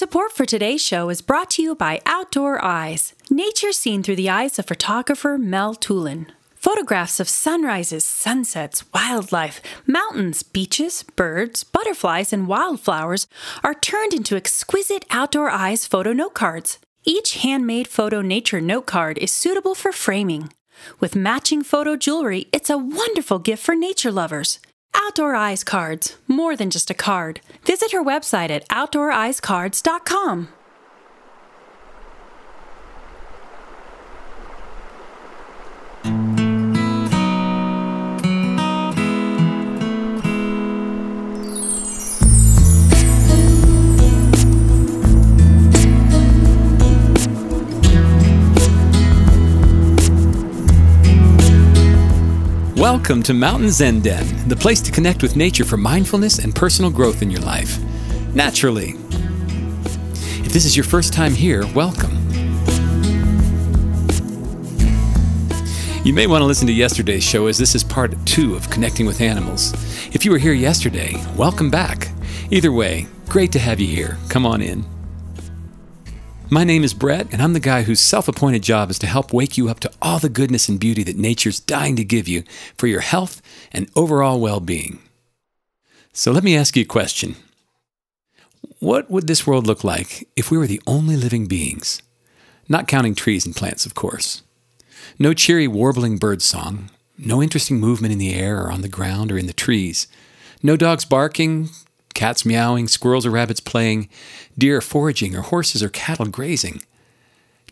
Support for today's show is brought to you by Outdoor Eyes, nature seen through the eyes of photographer Mel Tulin. Photographs of sunrises, sunsets, wildlife, mountains, beaches, birds, butterflies, and wildflowers are turned into exquisite Outdoor Eyes photo note cards. Each handmade photo nature note card is suitable for framing. With matching photo jewelry, it's a wonderful gift for nature lovers. Outdoor Eyes Cards, more than just a card. Visit her website at outdooreyescards.com. Welcome to Mountain Zen Den, the place to connect with nature for mindfulness and personal growth in your life. Naturally. If this is your first time here, welcome. You may want to listen to yesterday's show as this is part two of Connecting with Animals. If you were here yesterday, welcome back. Either way, great to have you here. Come on in. My name is Brett, and I'm the guy whose self appointed job is to help wake you up to all the goodness and beauty that nature's dying to give you for your health and overall well being. So let me ask you a question What would this world look like if we were the only living beings? Not counting trees and plants, of course. No cheery warbling bird song, no interesting movement in the air or on the ground or in the trees, no dogs barking, cats meowing, squirrels or rabbits playing, deer foraging, or horses or cattle grazing.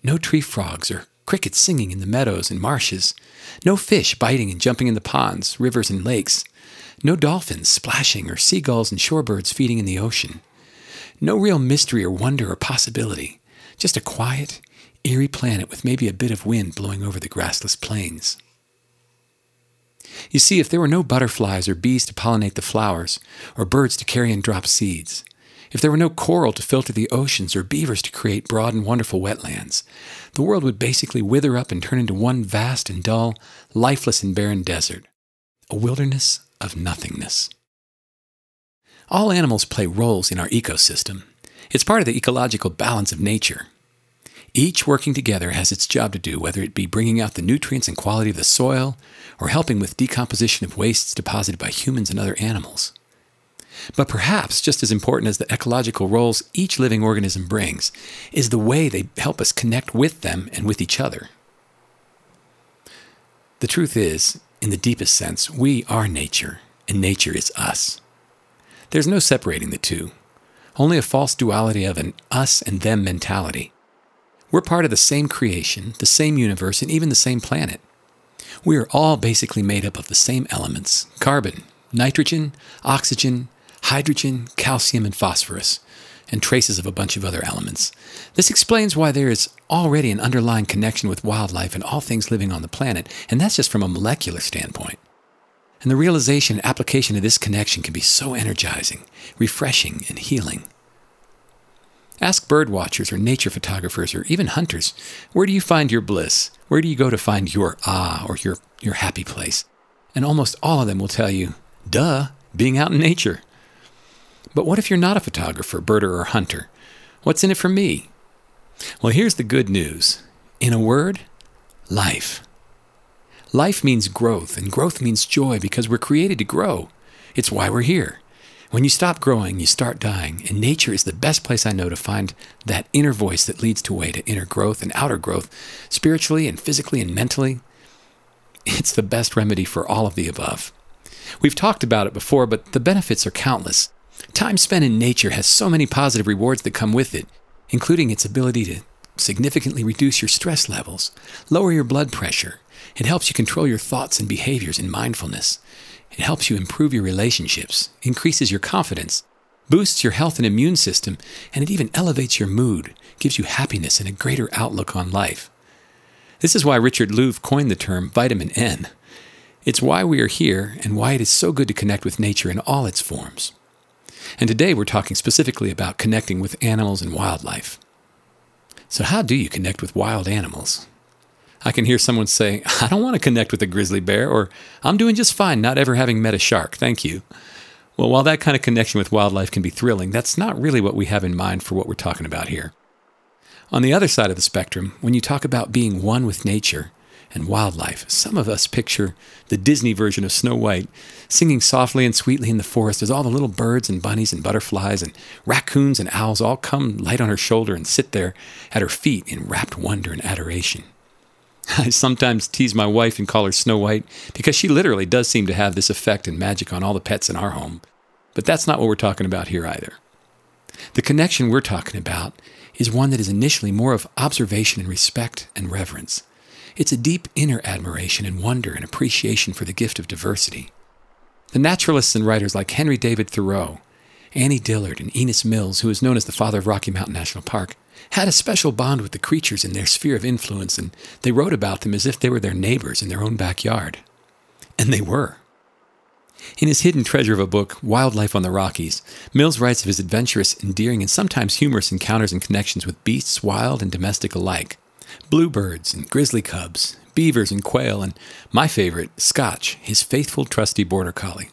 No tree frogs or crickets singing in the meadows and marshes. No fish biting and jumping in the ponds, rivers, and lakes. No dolphins splashing or seagulls and shorebirds feeding in the ocean. No real mystery or wonder or possibility. Just a quiet, eerie planet with maybe a bit of wind blowing over the grassless plains. You see, if there were no butterflies or bees to pollinate the flowers, or birds to carry and drop seeds, if there were no coral to filter the oceans or beavers to create broad and wonderful wetlands, the world would basically wither up and turn into one vast and dull, lifeless and barren desert, a wilderness of nothingness. All animals play roles in our ecosystem. It's part of the ecological balance of nature. Each working together has its job to do, whether it be bringing out the nutrients and quality of the soil or helping with decomposition of wastes deposited by humans and other animals. But perhaps just as important as the ecological roles each living organism brings is the way they help us connect with them and with each other. The truth is, in the deepest sense, we are nature, and nature is us. There's no separating the two, only a false duality of an us and them mentality. We're part of the same creation, the same universe, and even the same planet. We are all basically made up of the same elements carbon, nitrogen, oxygen, hydrogen, calcium, and phosphorus, and traces of a bunch of other elements. This explains why there is already an underlying connection with wildlife and all things living on the planet, and that's just from a molecular standpoint. And the realization and application of this connection can be so energizing, refreshing, and healing. Ask bird watchers or nature photographers or even hunters where do you find your bliss? Where do you go to find your ah or your, your happy place? And almost all of them will tell you, duh, being out in nature. But what if you're not a photographer, birder, or hunter? What's in it for me? Well, here's the good news. In a word, life. Life means growth, and growth means joy because we're created to grow. It's why we're here. When you stop growing, you start dying, and nature is the best place I know to find that inner voice that leads to way to inner growth and outer growth, spiritually and physically and mentally. It's the best remedy for all of the above. We've talked about it before, but the benefits are countless. Time spent in nature has so many positive rewards that come with it, including its ability to significantly reduce your stress levels, lower your blood pressure. It helps you control your thoughts and behaviors in mindfulness. It helps you improve your relationships, increases your confidence, boosts your health and immune system, and it even elevates your mood, gives you happiness and a greater outlook on life. This is why Richard Louv coined the term vitamin N. It's why we are here and why it is so good to connect with nature in all its forms. And today we're talking specifically about connecting with animals and wildlife. So, how do you connect with wild animals? I can hear someone say, I don't want to connect with a grizzly bear, or I'm doing just fine not ever having met a shark, thank you. Well, while that kind of connection with wildlife can be thrilling, that's not really what we have in mind for what we're talking about here. On the other side of the spectrum, when you talk about being one with nature and wildlife, some of us picture the Disney version of Snow White singing softly and sweetly in the forest as all the little birds and bunnies and butterflies and raccoons and owls all come light on her shoulder and sit there at her feet in rapt wonder and adoration. I sometimes tease my wife and call her Snow White because she literally does seem to have this effect and magic on all the pets in our home. But that's not what we're talking about here either. The connection we're talking about is one that is initially more of observation and respect and reverence. It's a deep inner admiration and wonder and appreciation for the gift of diversity. The naturalists and writers like Henry David Thoreau, Annie Dillard, and Enos Mills, who is known as the father of Rocky Mountain National Park, had a special bond with the creatures in their sphere of influence, and they wrote about them as if they were their neighbors in their own backyard. And they were. In his hidden treasure of a book, Wildlife on the Rockies, Mills writes of his adventurous, endearing, and sometimes humorous encounters and connections with beasts, wild and domestic alike bluebirds and grizzly cubs, beavers and quail, and my favorite, Scotch, his faithful, trusty border collie.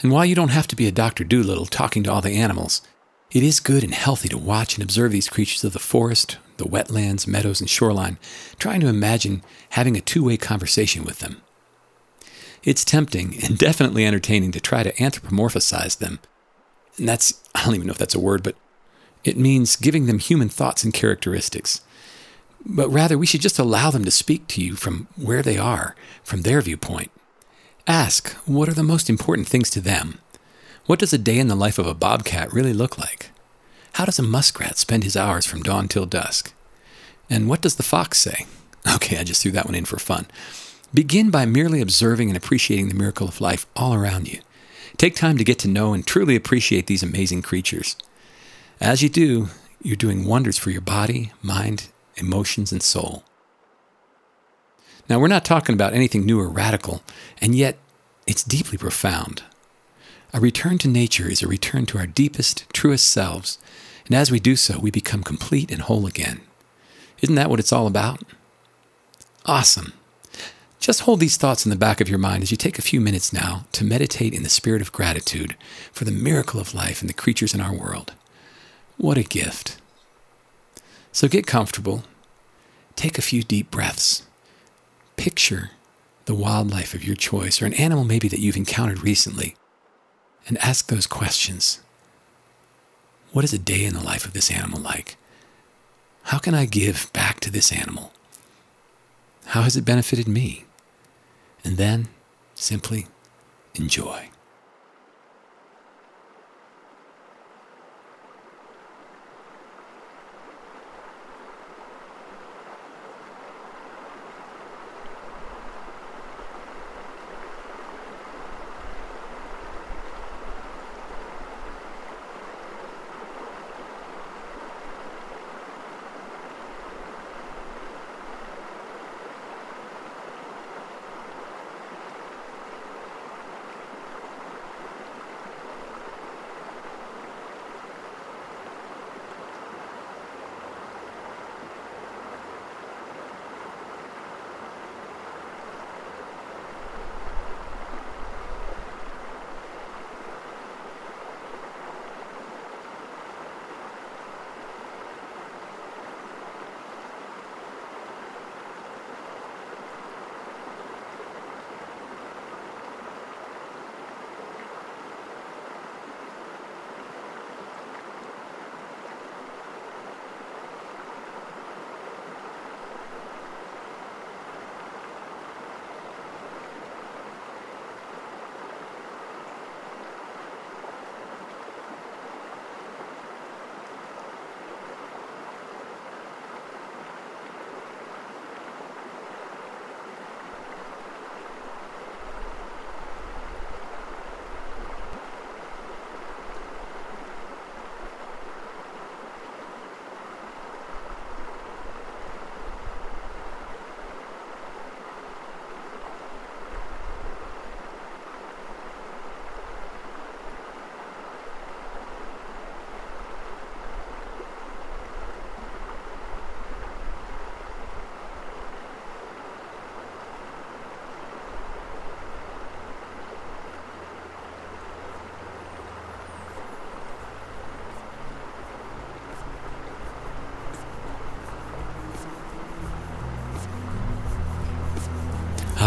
And while you don't have to be a Dr. Dolittle talking to all the animals, it is good and healthy to watch and observe these creatures of the forest, the wetlands, meadows, and shoreline, trying to imagine having a two way conversation with them. It's tempting and definitely entertaining to try to anthropomorphize them. And that's, I don't even know if that's a word, but it means giving them human thoughts and characteristics. But rather, we should just allow them to speak to you from where they are, from their viewpoint. Ask, what are the most important things to them? What does a day in the life of a bobcat really look like? How does a muskrat spend his hours from dawn till dusk? And what does the fox say? Okay, I just threw that one in for fun. Begin by merely observing and appreciating the miracle of life all around you. Take time to get to know and truly appreciate these amazing creatures. As you do, you're doing wonders for your body, mind, emotions, and soul. Now, we're not talking about anything new or radical, and yet it's deeply profound. A return to nature is a return to our deepest, truest selves, and as we do so, we become complete and whole again. Isn't that what it's all about? Awesome. Just hold these thoughts in the back of your mind as you take a few minutes now to meditate in the spirit of gratitude for the miracle of life and the creatures in our world. What a gift. So get comfortable, take a few deep breaths, picture the wildlife of your choice or an animal maybe that you've encountered recently and ask those questions. What is a day in the life of this animal like? How can I give back to this animal? How has it benefited me? And then simply enjoy.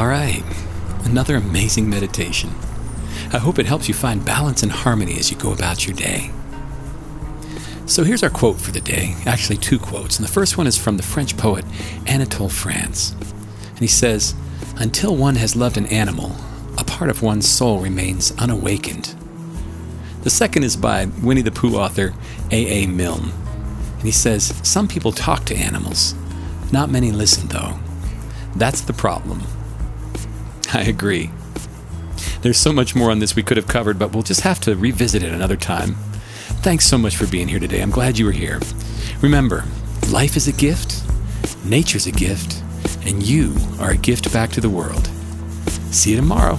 All right, another amazing meditation. I hope it helps you find balance and harmony as you go about your day. So here's our quote for the day. Actually, two quotes. And the first one is from the French poet Anatole France. And he says, Until one has loved an animal, a part of one's soul remains unawakened. The second is by Winnie the Pooh author A. A. Milne. And he says, Some people talk to animals. Not many listen, though. That's the problem. I agree. There's so much more on this we could have covered, but we'll just have to revisit it another time. Thanks so much for being here today. I'm glad you were here. Remember, life is a gift, nature's a gift, and you are a gift back to the world. See you tomorrow.